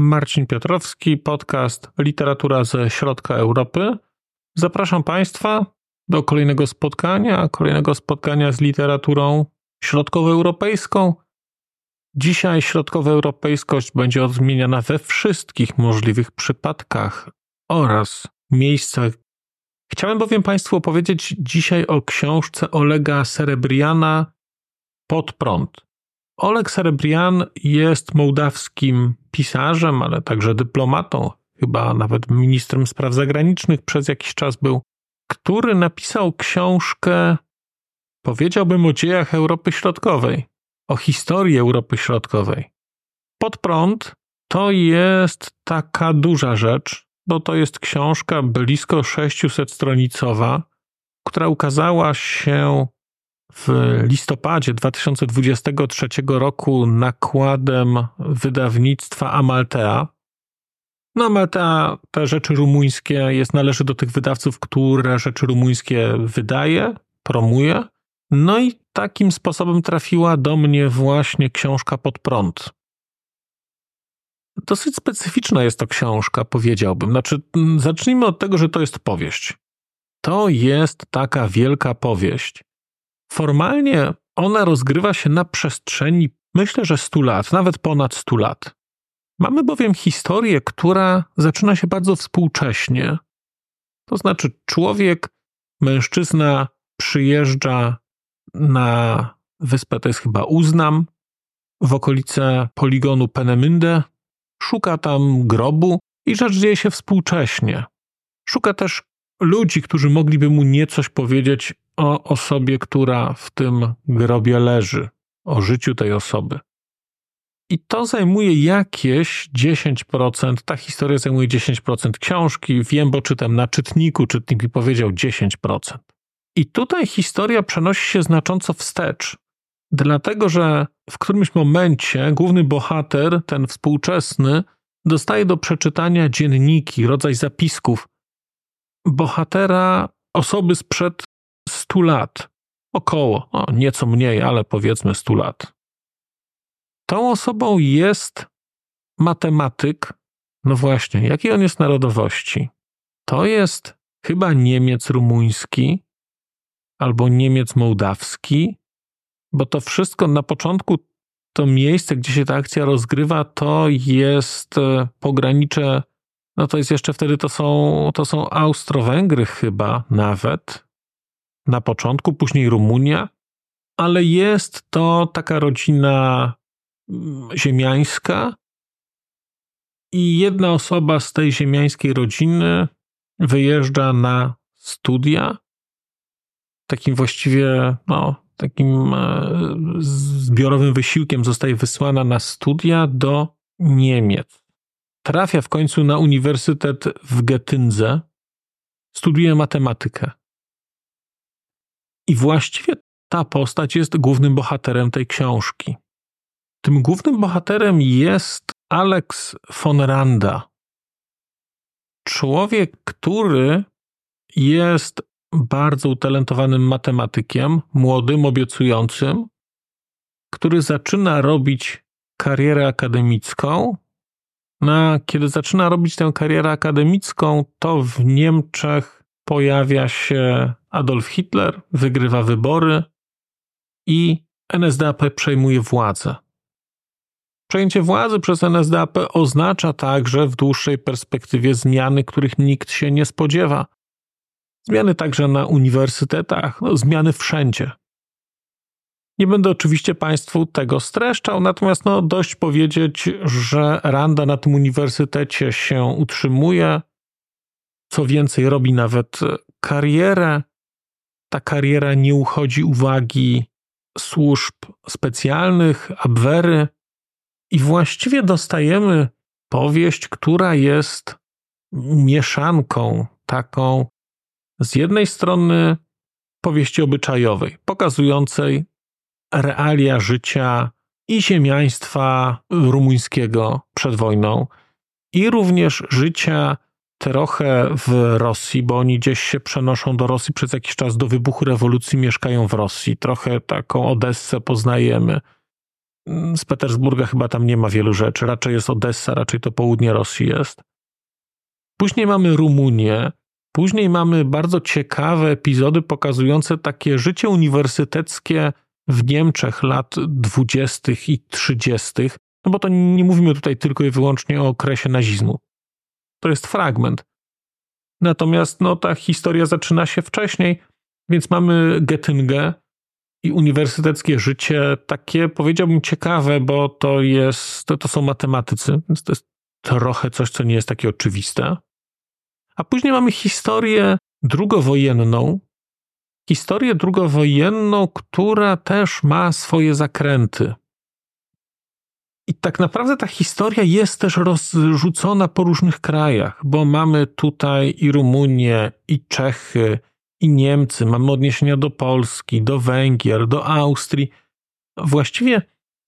Marcin Piotrowski, podcast Literatura ze środka Europy. Zapraszam Państwa do kolejnego spotkania, kolejnego spotkania z literaturą środkowoeuropejską. Dzisiaj środkowoeuropejskość będzie odmieniana we wszystkich możliwych przypadkach oraz miejscach. Chciałem bowiem Państwu opowiedzieć dzisiaj o książce Olega Serebriana Pod prąd. Oleg Serebrian jest mołdawskim pisarzem, ale także dyplomatą, chyba nawet ministrem spraw zagranicznych przez jakiś czas był, który napisał książkę Powiedziałbym o dziejach Europy Środkowej, o historii Europy Środkowej. Pod prąd to jest taka duża rzecz, bo to jest książka blisko 600-stronicowa, która ukazała się w listopadzie 2023 roku nakładem wydawnictwa Amaltea. No, Amaltea te rzeczy rumuńskie jest, należy do tych wydawców, które rzeczy rumuńskie wydaje, promuje. No i takim sposobem trafiła do mnie właśnie książka pod prąd. Dosyć specyficzna jest to książka, powiedziałbym. Znaczy, zacznijmy od tego, że to jest powieść. To jest taka wielka powieść. Formalnie ona rozgrywa się na przestrzeni, myślę, że 100 lat, nawet ponad 100 lat. Mamy bowiem historię, która zaczyna się bardzo współcześnie. To znaczy, człowiek, mężczyzna przyjeżdża na wyspę, to jest chyba Uznam, w okolice poligonu Penemynde, szuka tam grobu i rzecz dzieje się współcześnie. Szuka też ludzi, którzy mogliby mu niecoś powiedzieć o osobie, która w tym grobie leży, o życiu tej osoby. I to zajmuje jakieś 10%, ta historia zajmuje 10% książki. Wiem, bo czytam na czytniku, czytnik mi powiedział 10%. I tutaj historia przenosi się znacząco wstecz, dlatego że w którymś momencie główny bohater, ten współczesny, dostaje do przeczytania dzienniki, rodzaj zapisków bohatera osoby sprzed 100 lat. Około, o, nieco mniej, ale powiedzmy 100 lat. Tą osobą jest matematyk. No właśnie, jakiej on jest narodowości? To jest chyba Niemiec rumuński, albo Niemiec mołdawski, bo to wszystko na początku, to miejsce, gdzie się ta akcja rozgrywa, to jest e, pogranicze, no to jest jeszcze wtedy, to są, to są Austro-Węgry chyba nawet, na początku, później Rumunia, ale jest to taka rodzina mm, ziemiańska i jedna osoba z tej ziemiańskiej rodziny wyjeżdża na studia takim właściwie, no, takim e, zbiorowym wysiłkiem zostaje wysłana na studia do Niemiec. Trafia w końcu na uniwersytet w Getyndze, studiuje matematykę. I właściwie ta postać jest głównym bohaterem tej książki. Tym głównym bohaterem jest Alex von Randa. Człowiek, który jest bardzo utalentowanym matematykiem, młodym, obiecującym, który zaczyna robić karierę akademicką. Kiedy zaczyna robić tę karierę akademicką, to w Niemczech pojawia się Adolf Hitler, wygrywa wybory i NSDAP przejmuje władzę. Przejęcie władzy przez NSDAP oznacza także w dłuższej perspektywie zmiany, których nikt się nie spodziewa. Zmiany także na uniwersytetach, no, zmiany wszędzie. Nie będę oczywiście Państwu tego streszczał, natomiast no, dość powiedzieć, że Randa na tym uniwersytecie się utrzymuje. Co więcej, robi nawet karierę. Ta kariera nie uchodzi uwagi służb specjalnych, Abwery, i właściwie dostajemy powieść, która jest mieszanką taką z jednej strony powieści obyczajowej, pokazującej realia życia i ziemiaństwa rumuńskiego przed wojną, i również życia trochę w Rosji, bo oni gdzieś się przenoszą do Rosji przez jakiś czas do wybuchu rewolucji, mieszkają w Rosji. Trochę taką Odessę poznajemy. Z Petersburga chyba tam nie ma wielu rzeczy, raczej jest Odessa, raczej to południe Rosji jest. Później mamy Rumunię, później mamy bardzo ciekawe epizody pokazujące takie życie uniwersyteckie w Niemczech lat dwudziestych i trzydziestych, no bo to nie mówimy tutaj tylko i wyłącznie o okresie nazizmu. To jest fragment. Natomiast no, ta historia zaczyna się wcześniej, więc mamy Gettingę i uniwersyteckie życie takie, powiedziałbym, ciekawe, bo to jest, to, to są matematycy, więc to jest trochę coś, co nie jest takie oczywiste. A później mamy historię drugowojenną, historię drugowojenną, która też ma swoje zakręty. I tak naprawdę ta historia jest też rozrzucona po różnych krajach, bo mamy tutaj i Rumunię, i Czechy, i Niemcy, mamy odniesienia do Polski, do Węgier, do Austrii. Właściwie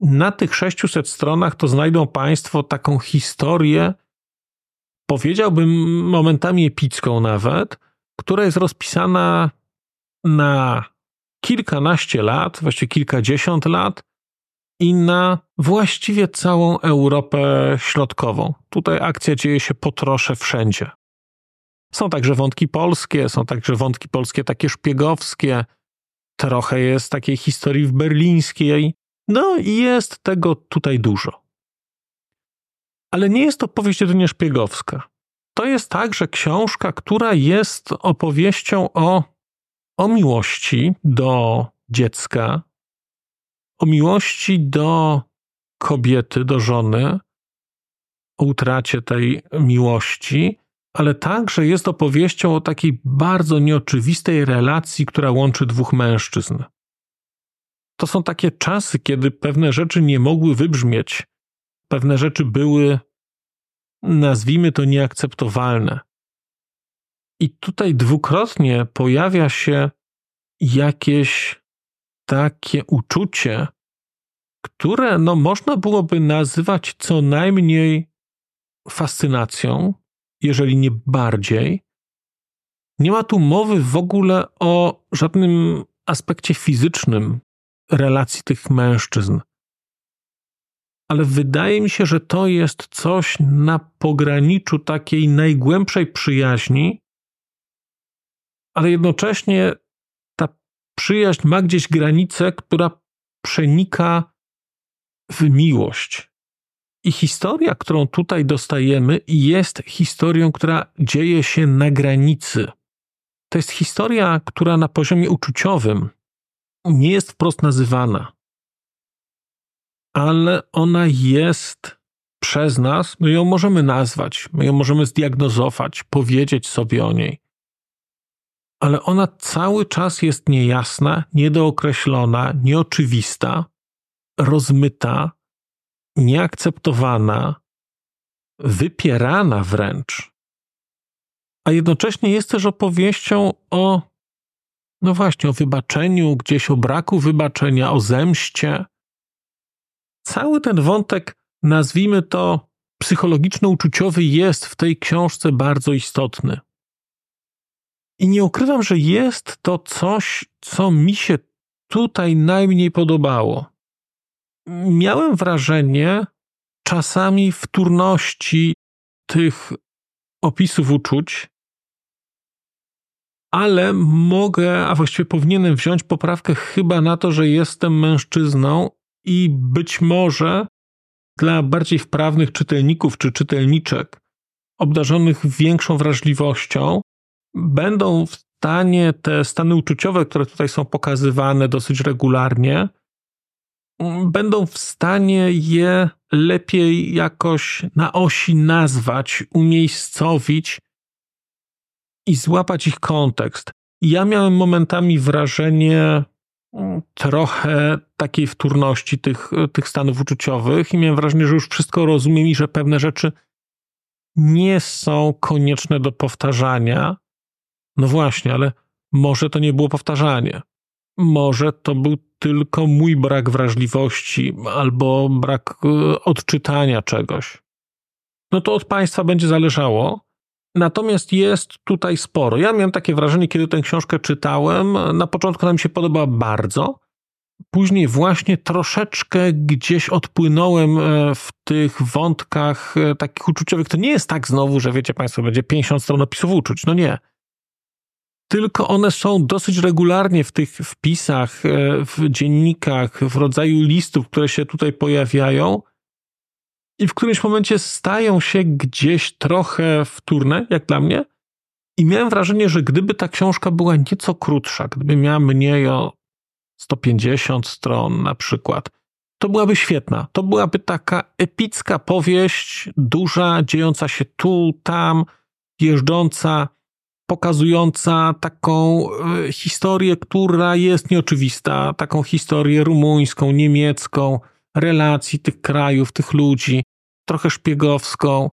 na tych 600 stronach to znajdą Państwo taką historię, powiedziałbym momentami epicką nawet, która jest rozpisana na kilkanaście lat, właściwie kilkadziesiąt lat i na właściwie całą Europę Środkową. Tutaj akcja dzieje się po trosze wszędzie. Są także wątki polskie, są także wątki polskie takie szpiegowskie, trochę jest takiej historii w berlińskiej. No i jest tego tutaj dużo. Ale nie jest to powieść jedynie szpiegowska. To jest także książka, która jest opowieścią o, o miłości do dziecka, o miłości do kobiety, do żony, o utracie tej miłości, ale także jest opowieścią o takiej bardzo nieoczywistej relacji, która łączy dwóch mężczyzn. To są takie czasy, kiedy pewne rzeczy nie mogły wybrzmieć, pewne rzeczy były, nazwijmy to, nieakceptowalne. I tutaj dwukrotnie pojawia się jakieś takie uczucie, które no, można byłoby nazywać co najmniej fascynacją, jeżeli nie bardziej. Nie ma tu mowy w ogóle o żadnym aspekcie fizycznym relacji tych mężczyzn. Ale wydaje mi się, że to jest coś na pograniczu takiej najgłębszej przyjaźni, ale jednocześnie ta przyjaźń ma gdzieś granicę, która przenika w miłość. I historia, którą tutaj dostajemy, jest historią, która dzieje się na granicy. To jest historia, która na poziomie uczuciowym nie jest wprost nazywana, ale ona jest przez nas, my ją możemy nazwać, my ją możemy zdiagnozować, powiedzieć sobie o niej. Ale ona cały czas jest niejasna, niedookreślona, nieoczywista, rozmyta, nieakceptowana, wypierana wręcz. A jednocześnie jest też opowieścią o, no właśnie, o wybaczeniu, gdzieś o braku wybaczenia, o zemście. Cały ten wątek, nazwijmy to psychologiczno-uczuciowy, jest w tej książce bardzo istotny. I nie ukrywam, że jest to coś, co mi się tutaj najmniej podobało. Miałem wrażenie czasami wtórności tych opisów uczuć, ale mogę, a właściwie powinienem wziąć poprawkę chyba na to, że jestem mężczyzną i być może dla bardziej wprawnych czytelników czy czytelniczek, obdarzonych większą wrażliwością, będą w stanie te stany uczuciowe, które tutaj są pokazywane dosyć regularnie, będą w stanie je lepiej jakoś na osi nazwać, umiejscowić i złapać ich kontekst. Ja miałem momentami wrażenie trochę takiej wtórności tych, tych stanów uczuciowych i miałem wrażenie, że już wszystko rozumiem i że pewne rzeczy nie są konieczne do powtarzania. No właśnie, ale może to nie było powtarzanie. Może to był tylko mój brak wrażliwości albo brak e, odczytania czegoś. No to od państwa będzie zależało. Natomiast jest tutaj sporo. Ja miałem takie wrażenie, kiedy tę książkę czytałem. Na początku nam się podobała bardzo. Później właśnie troszeczkę gdzieś odpłynąłem e, w tych wątkach e, takich uczuciowych. To nie jest tak znowu, że wiecie Państwo, będzie 50 stron opisów uczuć. No nie tylko one są dosyć regularnie w tych wpisach, e, w dziennikach, w rodzaju listów, które się tutaj pojawiają i w którymś momencie stają się gdzieś trochę wtórne, jak dla mnie. I miałem wrażenie, że gdyby ta książka była nieco krótsza, gdyby miała mniej o 150 stron na przykład, to byłaby świetna. To byłaby taka epicka powieść, duża, dziejąca się tu, tam, jeżdżąca pokazująca taką e, historię, która jest nieoczywista, taką historię rumuńską, niemiecką, relacji tych krajów, tych ludzi, trochę szpiegowską,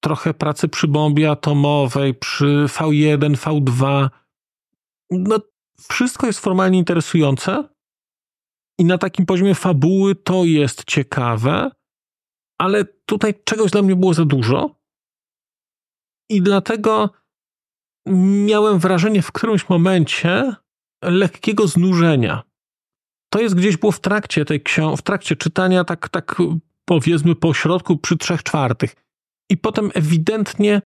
trochę pracy przy bombie atomowej, przy V1, V2. No, wszystko jest formalnie interesujące i na takim poziomie fabuły to jest ciekawe, ale tutaj czegoś dla mnie było za dużo. I dlatego miałem wrażenie w którymś momencie lekkiego znużenia. To jest gdzieś było w trakcie tej książki, w trakcie czytania, tak, tak powiedzmy po środku, przy trzech czwartych. I potem ewidentnie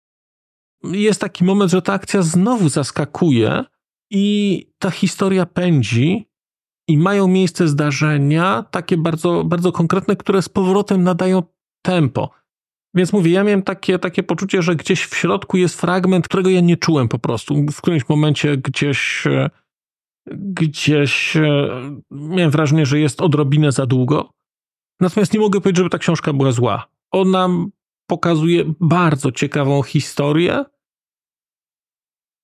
jest taki moment, że ta akcja znowu zaskakuje i ta historia pędzi i mają miejsce zdarzenia, takie bardzo, bardzo konkretne, które z powrotem nadają tempo. Więc mówię, ja miałem takie, takie poczucie, że gdzieś w środku jest fragment, którego ja nie czułem po prostu. W którymś momencie gdzieś, e, gdzieś e, miałem wrażenie, że jest odrobinę za długo. Natomiast nie mogę powiedzieć, żeby ta książka była zła. Ona pokazuje bardzo ciekawą historię.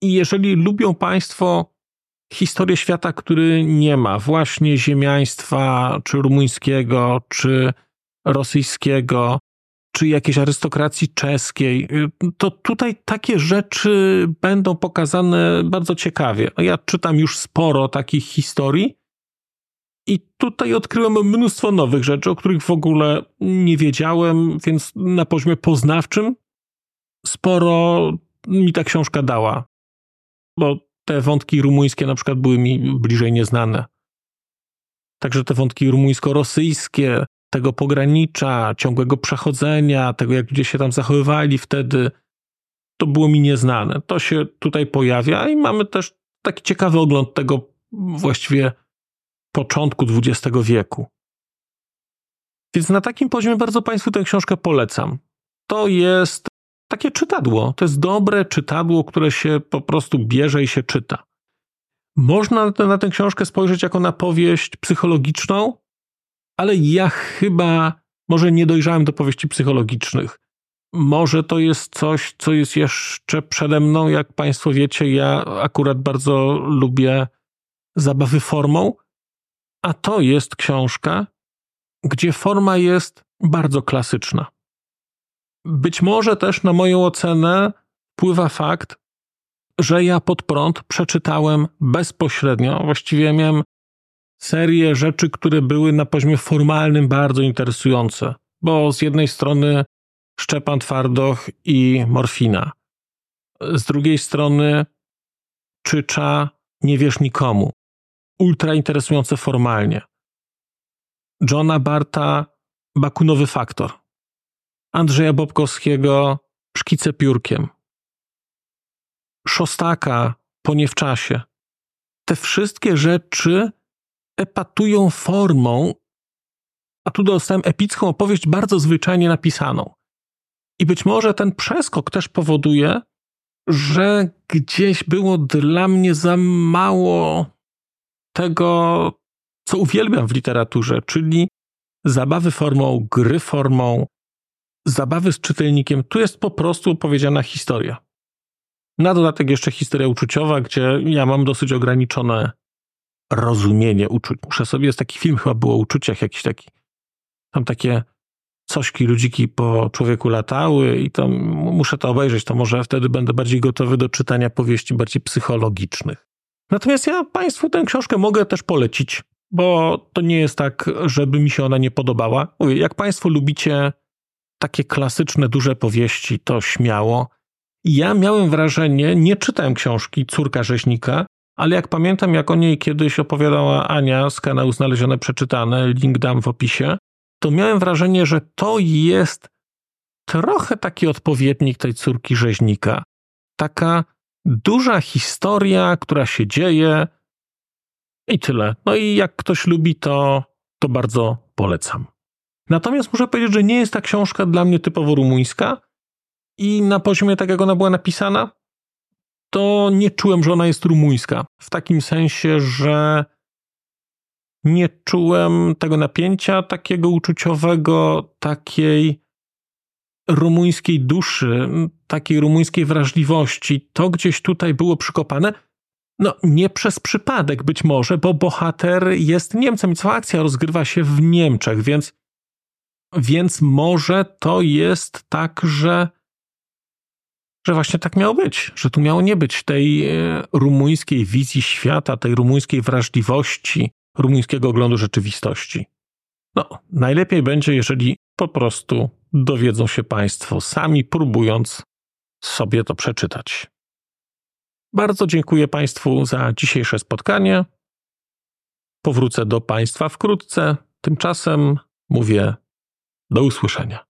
I jeżeli lubią Państwo historię świata, który nie ma właśnie ziemiaństwa, czy rumuńskiego, czy rosyjskiego, czy jakiejś arystokracji czeskiej, to tutaj takie rzeczy będą pokazane bardzo ciekawie. Ja czytam już sporo takich historii i tutaj odkryłem mnóstwo nowych rzeczy, o których w ogóle nie wiedziałem, więc na poziomie poznawczym sporo mi ta książka dała. Bo te wątki rumuńskie na przykład były mi bliżej nieznane. Także te wątki rumuńsko-rosyjskie, tego pogranicza, ciągłego przechodzenia, tego jak ludzie się tam zachowywali wtedy, to było mi nieznane. To się tutaj pojawia i mamy też taki ciekawy ogląd tego właściwie początku XX wieku. Więc na takim poziomie bardzo Państwu tę książkę polecam. To jest takie czytadło. To jest dobre czytadło, które się po prostu bierze i się czyta. Można na tę, książkę spojrzeć jako na powieść psychologiczną, ale ja chyba może nie dojrzałem do powieści psychologicznych. Może to jest coś, co jest jeszcze przede mną. Jak Państwo wiecie, ja akurat bardzo lubię zabawy formą, a to jest książka, gdzie forma jest bardzo klasyczna. Być może też na moją ocenę wpływa fakt, że ja pod prąd przeczytałem bezpośrednio, właściwie miałem serię rzeczy, które były na poziomie formalnym bardzo interesujące, bo z jednej strony Szczepan Twardoch i Morfina, z drugiej strony Czycza Nie wiesz nikomu, ultra interesujące formalnie. Johna Barta Bakunowy Faktor, Andrzeja Bobkowskiego Szkice piórkiem, Szostaka Po nie w czasie. Te wszystkie rzeczy epatują formą, a tu dostałem epicką opowieść bardzo zwyczajnie napisaną. I być może ten przeskok też powoduje, że gdzieś było dla mnie za mało tego, co uwielbiam w literaturze, czyli zabawy formą, gry formą, zabawy z czytelnikiem. Tu jest po prostu opowiedziana historia. Na dodatek jeszcze historia uczuciowa, gdzie ja mam dosyć ograniczone rozumienie uczuć. Muszę sobie, jest taki film chyba było o uczuciach, jakiś taki, tam takie cośki, ludziki po człowieku latały i to muszę to obejrzeć, to może wtedy będę bardziej gotowy do czytania powieści bardziej psychologicznych. Natomiast ja Państwu tę książkę mogę też polecić, bo to nie jest tak, żeby mi się ona nie podobała. Mówię, jak Państwo lubicie takie klasyczne, duże powieści, to śmiało. Ja miałem wrażenie, nie czytałem książki Córka Rzeźnika, ale jak pamiętam, jak o niej kiedyś opowiadała Ania z kanału Znalezione Przeczytane, link dam w opisie, to miałem wrażenie, że to jest trochę taki odpowiednik tej córki rzeźnika. Taka duża historia, która się dzieje i tyle. No i jak ktoś lubi, to, to bardzo polecam. Natomiast muszę powiedzieć, że nie jest ta książka dla mnie typowo rumuńska i na poziomie, tak jak ona była napisana, to nie czułem, że ona jest rumuńska. W takim sensie, że nie czułem tego napięcia takiego uczuciowego, takiej rumuńskiej duszy, takiej rumuńskiej wrażliwości. To gdzieś tutaj było przykopane. No, nie przez przypadek być może, bo bohater jest Niemcem i cała akcja rozgrywa się w Niemczech, więc, więc może to jest tak, że, że właśnie tak miało być, że tu miało nie być tej e, rumuńskiej wizji świata, tej rumuńskiej wrażliwości, rumuńskiego oglądu rzeczywistości. No, najlepiej będzie, jeżeli po prostu dowiedzą się Państwo sami, próbując sobie to przeczytać. Bardzo dziękuję Państwu za dzisiejsze spotkanie. Powrócę do Państwa wkrótce. Tymczasem mówię do usłyszenia.